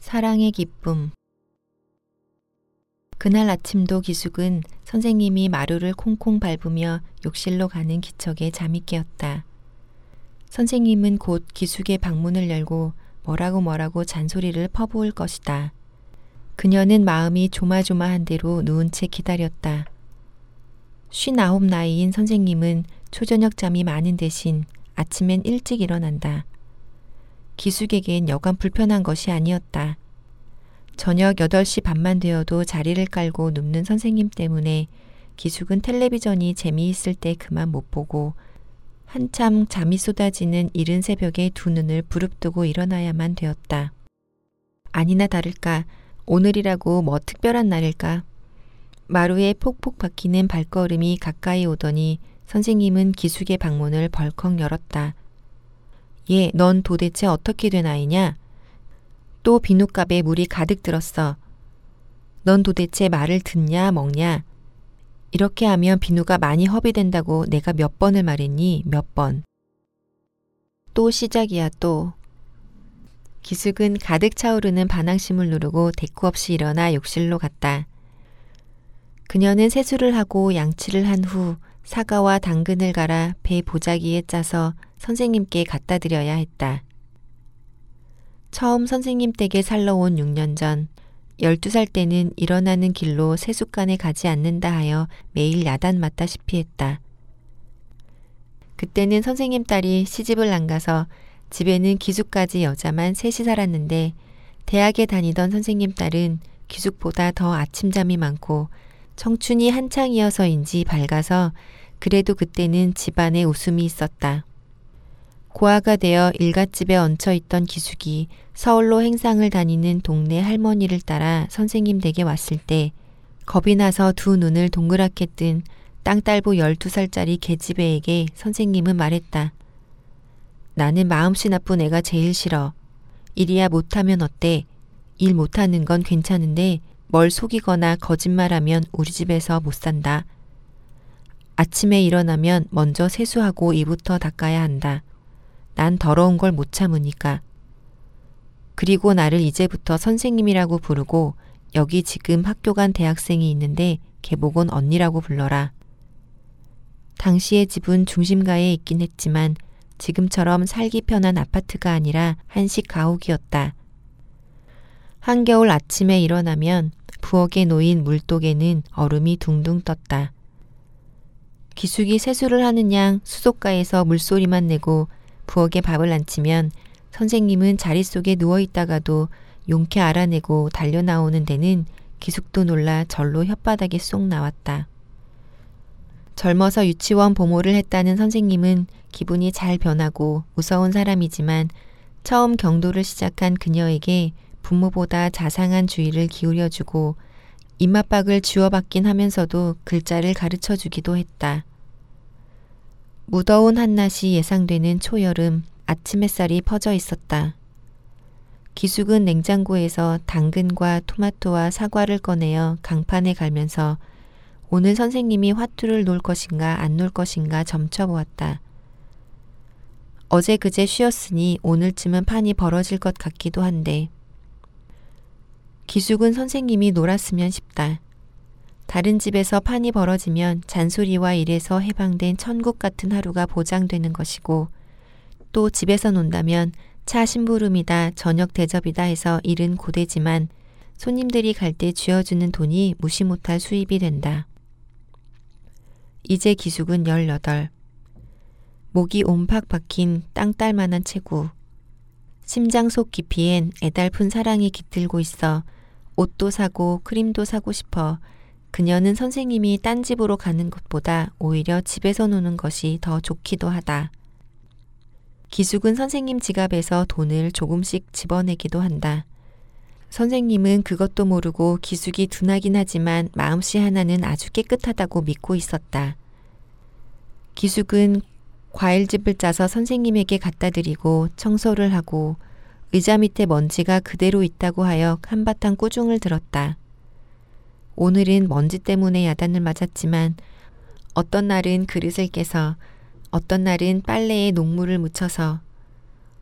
사랑의 기쁨 그날 아침도 기숙은 선생님이 마루를 콩콩 밟으며 욕실로 가는 기척에 잠이 깨었다. 선생님은 곧 기숙의 방문을 열고 뭐라고 뭐라고 잔소리를 퍼부을 것이다. 그녀는 마음이 조마조마한 대로 누운 채 기다렸다. 쉰아홉 나이인 선생님은 초저녁 잠이 많은 대신 아침엔 일찍 일어난다. 기숙에겐 여간 불편한 것이 아니었다. 저녁 8시 반만 되어도 자리를 깔고 눕는 선생님 때문에 기숙은 텔레비전이 재미있을 때 그만 못 보고 한참 잠이 쏟아지는 이른 새벽에 두 눈을 부릅뜨고 일어나야만 되었다. 아니나 다를까 오늘이라고 뭐 특별한 날일까? 마루에 폭폭 박히는 발걸음이 가까이 오더니 선생님은 기숙의 방문을 벌컥 열었다. 얘, 넌 도대체 어떻게 된 아이냐? 또 비누값에 물이 가득 들었어. 넌 도대체 말을 듣냐, 먹냐? 이렇게 하면 비누가 많이 허비된다고 내가 몇 번을 말했니? 몇 번. 또 시작이야, 또. 기숙은 가득 차오르는 반항심을 누르고 대꾸 없이 일어나 욕실로 갔다. 그녀는 세수를 하고 양치를 한 후 사과와 당근을 갈아 배 보자기에 짜서 선생님께 갖다 드려야 했다. 처음 선생님 댁에 살러 온 6년 전, 12살 때는 일어나는 길로 세숫간에 가지 않는다 하여 매일 야단 맞다 시피 했다. 그때는 선생님 딸이 시집을 안 가서 집에는 기숙까지 여자만 셋이 살았는데 대학에 다니던 선생님 딸은 기숙보다 더 아침잠이 많고 청춘이 한창이어서인지 밝아서 그래도 그때는 집안에 웃음이 있었다. 고아가 되어 일갓집에 얹혀 있던 기숙이 서울로 행상을 다니는 동네 할머니를 따라 선생님 댁에 왔을 때 겁이 나서 두 눈을 동그랗게 뜬 땅딸보 12살짜리 계집애에게 선생님은 말했다. 나는 마음씨 나쁜 애가 제일 싫어. 일이야 못하면 어때? 일 못하는 건 괜찮은데 뭘 속이거나 거짓말하면 우리 집에서 못 산다. 아침에 일어나면 먼저 세수하고 이부터 닦아야 한다. 난 더러운 걸 못 참으니까. 그리고 나를 이제부터 선생님이라고 부르고 여기 지금 학교 간 대학생이 있는데 개복은 언니라고 불러라. 당시의 집은 중심가에 있긴 했지만 지금처럼 살기 편한 아파트가 아니라 한식 가옥이었다. 한겨울 아침에 일어나면 부엌에 놓인 물독에는 얼음이 둥둥 떴다. 기숙이 세수를 하는 양 수도가에서 물소리만 내고 부엌에 밥을 안 치면 선생님은 자리 속에 누워 있다가도 용케 알아내고 달려 나오는 데는 기숙도 놀라 절로 혓바닥에 쏙 나왔다. 젊어서 유치원 보모를 했다는 선생님은 기분이 잘 변하고 무서운 사람이지만 처음 경도를 시작한 그녀에게 부모보다 자상한 주의를 기울여주고 입맛박을 쥐어받긴 하면서도 글자를 가르쳐 주기도 했다. 무더운 한낮이 예상되는 초여름 아침 햇살이 퍼져 있었다. 기숙은 냉장고에서 당근과 토마토와 사과를 꺼내어 강판에 갈면서 오늘 선생님이 화투를 놓을 것인가 안 놓을 것인가 점쳐보았다. 어제 그제 쉬었으니 오늘쯤은 판이 벌어질 것 같기도 한데 기숙은 선생님이 놀았으면 싶다. 다른 집에서 판이 벌어지면 잔소리와 일에서 해방된 천국 같은 하루가 보장되는 것이고 또 집에서 논다면 차 심부름이다 저녁 대접이다 해서 일은 고되지만 손님들이 갈 때 쥐어주는 돈이 무시 못할 수입이 된다. 이제 기숙은 18. 목이 옴팍 박힌 땅딸만한 체구. 심장 속 깊이엔 애달픈 사랑이 깃들고 있어 옷도 사고 크림도 사고 싶어 그녀는 선생님이 딴 집으로 가는 것보다 오히려 집에서 노는 것이 더 좋기도 하다. 기숙은 선생님 지갑에서 돈을 조금씩 집어내기도 한다. 선생님은 그것도 모르고 기숙이 둔하긴 하지만 마음씨 하나는 아주 깨끗하다고 믿고 있었다. 기숙은 과일즙을 짜서 선생님에게 갖다 드리고 청소를 하고 의자 밑에 먼지가 그대로 있다고 하여 한바탕 꾸중을 들었다. 오늘은 먼지 때문에 야단을 맞았지만 어떤 날은 그릇을 깨서 어떤 날은 빨래에 녹물을 묻혀서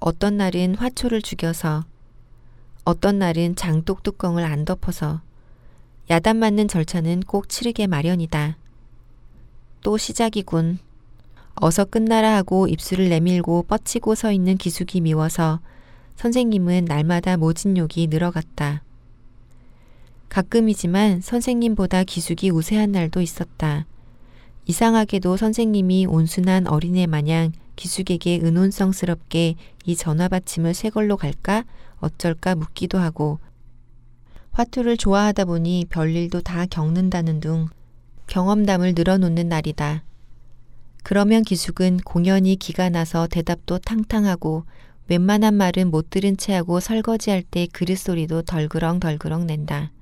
어떤 날은 화초를 죽여서 어떤 날은 장독 뚜껑을 안 덮어서 야단 맞는 절차는 꼭 치르게 마련이다. 또 시작이군. 어서 끝나라 하고 입술을 내밀고 뻗치고 서 있는 기숙이 미워서 선생님은 날마다 모진 욕이 늘어갔다. 가끔이지만 선생님보다 기숙이 우세한 날도 있었다. 이상하게도 선생님이 온순한 어린애 마냥 기숙에게 은혼성스럽게 이 전화 받침을 새 걸로 갈까 어쩔까 묻기도 하고 화투를 좋아하다 보니 별일도 다 겪는다는 둥 경험담을 늘어놓는 날이다. 그러면 기숙은 공연히 기가 나서 대답도 탕탕하고 웬만한 말은 못 들은 채 하고 설거지할 때 그릇 소리도 덜그렁덜그렁 낸다.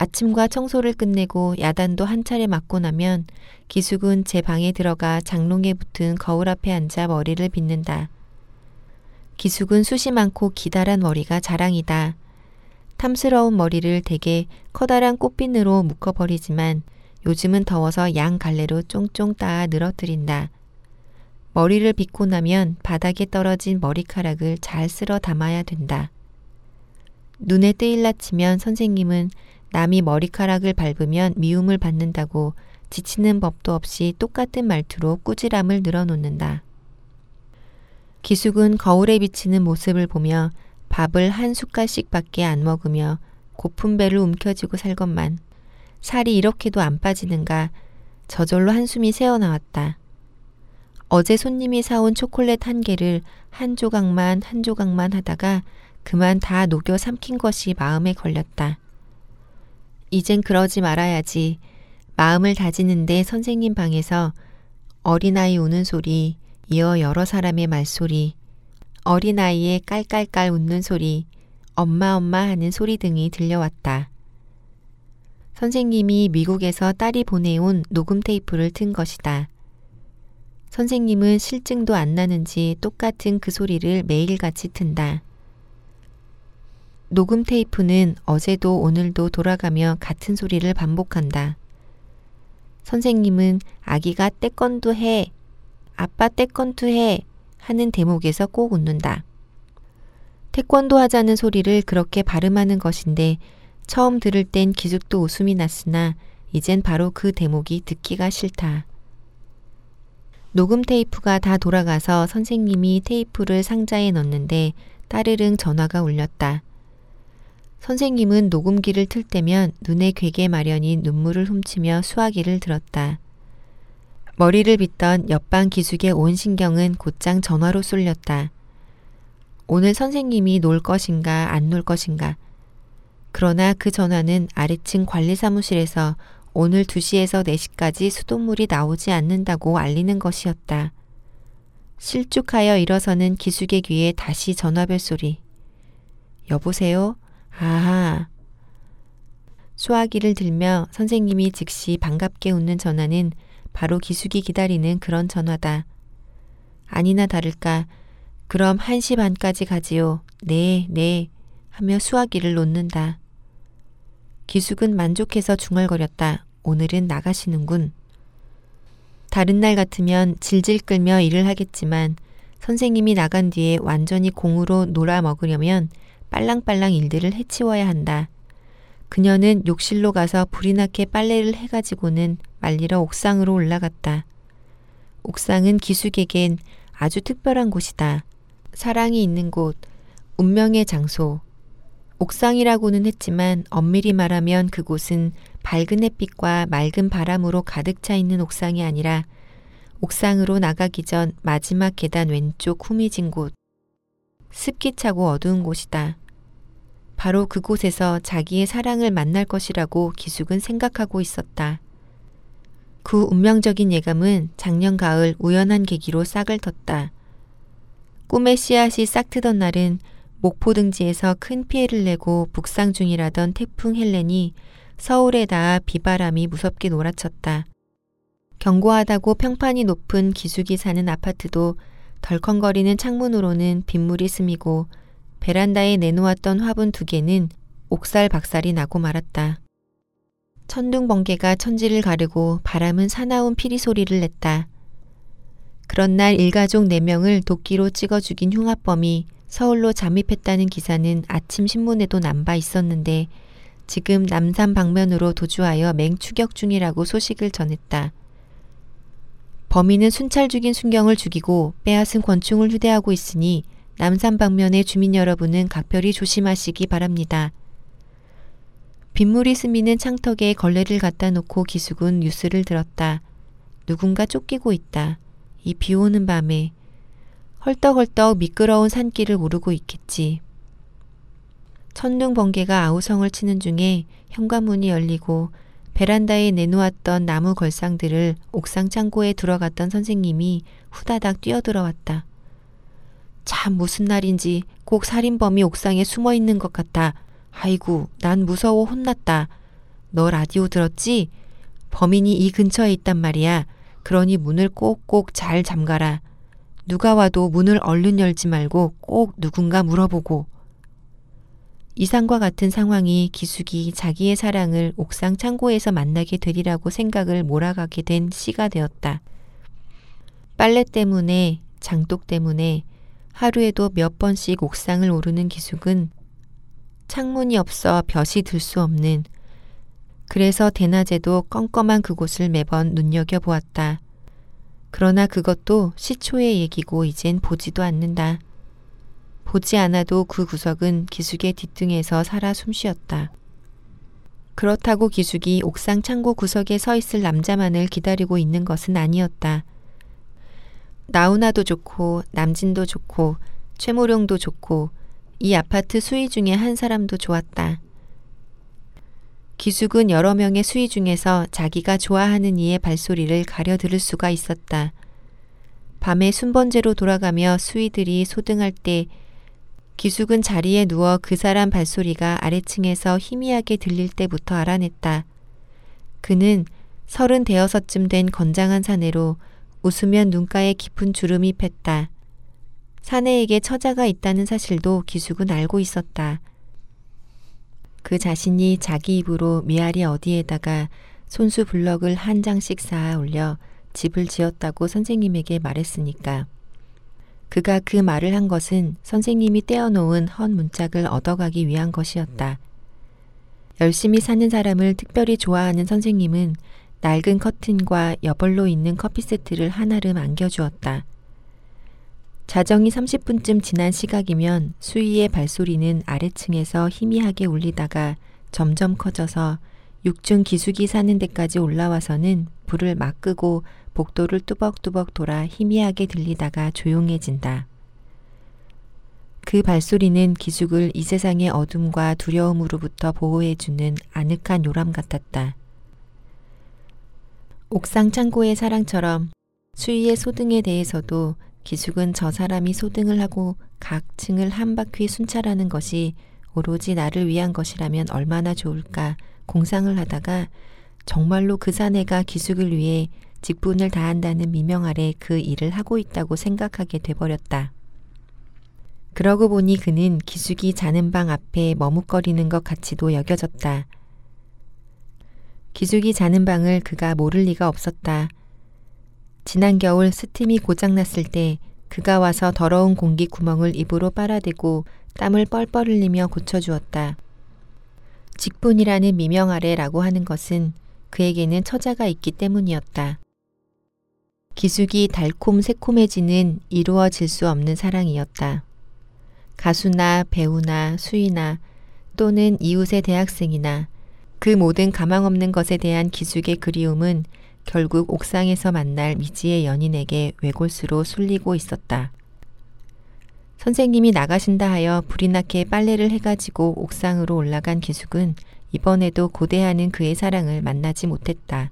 아침과 청소를 끝내고 야단도 한 차례 맞고 나면 기숙은 제 방에 들어가 장롱에 붙은 거울 앞에 앉아 머리를 빗는다. 기숙은 숱이 많고 기다란 머리가 자랑이다. 탐스러운 머리를 대개 커다란 꽃핀으로 묶어버리지만 요즘은 더워서 양 갈래로 쫑쫑 따아 늘어뜨린다. 머리를 빗고 나면 바닥에 떨어진 머리카락을 잘 쓸어 담아야 된다. 눈에 뜨일라 치면 선생님은 남이 머리카락을 밟으면 미움을 받는다고 지치는 법도 없이 똑같은 말투로 꾸지람을 늘어놓는다. 기숙은 거울에 비치는 모습을 보며 밥을 한 숟갈씩 밖에 안 먹으며 고픈 배를 움켜쥐고 살것만 살이 이렇게도 안 빠지는가 저절로 한숨이 새어나왔다. 어제 손님이 사온 초콜릿 한 개를 한 조각만 한 조각만 하다가 그만 다 녹여 삼킨 것이 마음에 걸렸다. 이젠 그러지 말아야지. 마음을 다지는데 선생님 방에서 어린아이 우는 소리, 이어 여러 사람의 말소리, 어린아이의 깔깔깔 웃는 소리, 엄마 엄마 하는 소리 등이 들려왔다. 선생님이 미국에서 딸이 보내온 녹음 테이프를 튼 것이다. 선생님은 실증도 안 나는지 똑같은 그 소리를 매일같이 튼다. 녹음 테이프는 어제도 오늘도 돌아가며 같은 소리를 반복한다. 선생님은 아기가 떼건도 해, 아빠 태권도 해 하는 대목에서 꼭 웃는다. 태권도 하자는 소리를 그렇게 발음하는 것인데 처음 들을 땐 기죽도 웃음이 났으나 이젠 바로 그 대목이 듣기가 싫다. 녹음 테이프가 다 돌아가서 선생님이 테이프를 상자에 넣는데 따르릉 전화가 울렸다. 선생님은 녹음기를 틀 때면 눈에 괴게 마련인 눈물을 훔치며 수화기를 들었다. 머리를 빗던 옆방 기숙의 온 신경은 곧장 전화로 쏠렸다. 오늘 선생님이 놀 것인가 안 놀 것인가. 그러나 그 전화는 아래층 관리사무실에서 오늘 2시에서 4시까지 수돗물이 나오지 않는다고 알리는 것이었다. 실축하여 일어서는 기숙의 귀에 다시 전화벨 소리. 여보세요? 아하. 수화기를 들며 선생님이 즉시 반갑게 웃는 전화는 바로 기숙이 기다리는 그런 전화다. 아니나 다를까 그럼 1시 반까지 가지요. 네, 네 하며 수화기를 놓는다. 기숙은 만족해서 중얼거렸다. 오늘은 나가시는군. 다른 날 같으면 질질 끌며 일을 하겠지만 선생님이 나간 뒤에 완전히 공으로 놀아 먹으려면 빨랑빨랑 일들을 해치워야 한다. 그녀는 욕실로 가서 불이 나게 빨래를 해가지고는 말리러 옥상으로 올라갔다. 옥상은 기숙에겐 아주 특별한 곳이다. 사랑이 있는 곳, 운명의 장소. 옥상이라고는 했지만 엄밀히 말하면 그곳은 밝은 햇빛과 맑은 바람으로 가득 차 있는 옥상이 아니라 옥상으로 나가기 전 마지막 계단 왼쪽 후미진 곳. 습기 차고 어두운 곳이다. 바로 그곳에서 자기의 사랑을 만날 것이라고 기숙은 생각하고 있었다. 그 운명적인 예감은 작년 가을 우연한 계기로 싹을 텄다. 꿈의 씨앗이 싹 트던 날은 목포 등지에서 큰 피해를 내고 북상 중이라던 태풍 헬렌이 서울에 닿아 비바람이 무섭게 놀아쳤다. 견고하다고 평판이 높은 기숙이 사는 아파트도 덜컹거리는 창문으로는 빗물이 스미고 베란다에 내놓았던 화분 두 개는 옥살 박살이 나고 말았다. 천둥 번개가 천지를 가르고 바람은 사나운 피리 소리를 냈다. 그런 날 일가족 4명을 도끼로 찍어 죽인 흉악범이 서울로 잠입했다는 기사는 아침 신문에도 남바 있었는데 지금 남산 방면으로 도주하여 맹추격 중이라고 소식을 전했다. 범인은 순찰 중인 순경을 죽이고 빼앗은 권총을 휴대하고 있으니 남산 방면의 주민 여러분은 각별히 조심하시기 바랍니다. 빗물이 스미는 창턱에 걸레를 갖다 놓고 기숙은 뉴스를 들었다. 누군가 쫓기고 있다. 이 비 오는 밤에 헐떡헐떡 미끄러운 산길을 오르고 있겠지. 천둥 번개가 아우성을 치는 중에 현관문이 열리고 베란다에 내놓았던 나무 걸상들을 옥상 창고에 들어갔던 선생님이 후다닥 뛰어들어왔다. 참 무슨 날인지 꼭 살인범이 옥상에 숨어 있는 것 같아. 아이고, 난 무서워 혼났다. 너 라디오 들었지? 범인이 이 근처에 있단 말이야. 그러니 문을 꼭꼭 잘 잠가라. 누가 와도 문을 얼른 열지 말고 꼭 누군가 물어보고. 이상과 같은 상황이 기숙이 자기의 사랑을 옥상 창고에서 만나게 되리라고 생각을 몰아가게 된 시가 되었다. 빨래 때문에, 장독 때문에 하루에도 몇 번씩 옥상을 오르는 기숙은 창문이 없어 볕이 들 수 없는 그래서 대낮에도 껌껌한 그곳을 매번 눈여겨보았다. 그러나 그것도 시초의 얘기고 이젠 보지도 않는다. 보지 않아도 그 구석은 기숙의 뒷등에서 살아 숨쉬었다. 그렇다고 기숙이 옥상 창고 구석에 서 있을 남자만을 기다리고 있는 것은 아니었다. 나훈아도 좋고 남진도 좋고 최모룡도 좋고 이 아파트 수위 중에 한 사람도 좋았다. 기숙은 여러 명의 수위 중에서 자기가 좋아하는 이의 발소리를 가려 들을 수가 있었다. 밤에 순번제로 돌아가며 수위들이 소등할 때 기숙은 자리에 누워 그 사람 발소리가 아래층에서 희미하게 들릴 때부터 알아냈다. 그는 서른 대여섯쯤 된 건장한 사내로 웃으면 눈가에 깊은 주름이 팼다. 사내에게 처자가 있다는 사실도 기숙은 알고 있었다. 그 자신이 자기 입으로 미아리 어디에다가 손수 블럭을 한 장씩 쌓아 올려 집을 지었다고 선생님에게 말했으니까. 그가 그 말을 한 것은 선생님이 떼어놓은 헌 문짝을 얻어가기 위한 것이었다. 열심히 사는 사람을 특별히 좋아하는 선생님은 낡은 커튼과 여벌로 있는 커피 세트를 한아름 안겨주었다. 자정이 30분쯤 지난 시각이면 수위의 발소리는 아래층에서 희미하게 울리다가 점점 커져서 6층 기숙이 사는 데까지 올라와서는 불을 막 끄고 복도를 뚜벅뚜벅 돌아 희미하게 들리다가 조용해진다. 그 발소리는 기숙을 이 세상의 어둠과 두려움으로부터 보호해주는 아늑한 요람 같았다. 옥상 창고의 사랑처럼 수위의 소등에 대해서도 기숙은 저 사람이 소등을 하고 각 층을 한 바퀴 순찰하는 것이 오로지 나를 위한 것이라면 얼마나 좋을까 공상을 하다가 정말로 그 사내가 기숙을 위해 직분을 다한다는 미명 아래 그 일을 하고 있다고 생각하게 돼버렸다. 그러고 보니 그는 기숙이 자는 방 앞에 머뭇거리는 것 같이도 여겨졌다. 기숙이 자는 방을 그가 모를 리가 없었다. 지난 겨울 스팀이 고장났을 때 그가 와서 더러운 공기 구멍을 입으로 빨아대고 땀을 뻘뻘 흘리며 고쳐주었다. 직분이라는 미명 아래라고 하는 것은 그에게는 처자가 있기 때문이었다. 기숙이 달콤 새콤해지는 이루어질 수 없는 사랑이었다. 가수나 배우나 수이나 또는 이웃의 대학생이나 그 모든 가망 없는 것에 대한 기숙의 그리움은 결국 옥상에서 만날 미지의 연인에게 외골수로 쏠리고 있었다. 선생님이 나가신다 하여 불이 나게 빨래를 해가지고 옥상으로 올라간 기숙은 이번에도 고대하는 그의 사랑을 만나지 못했다.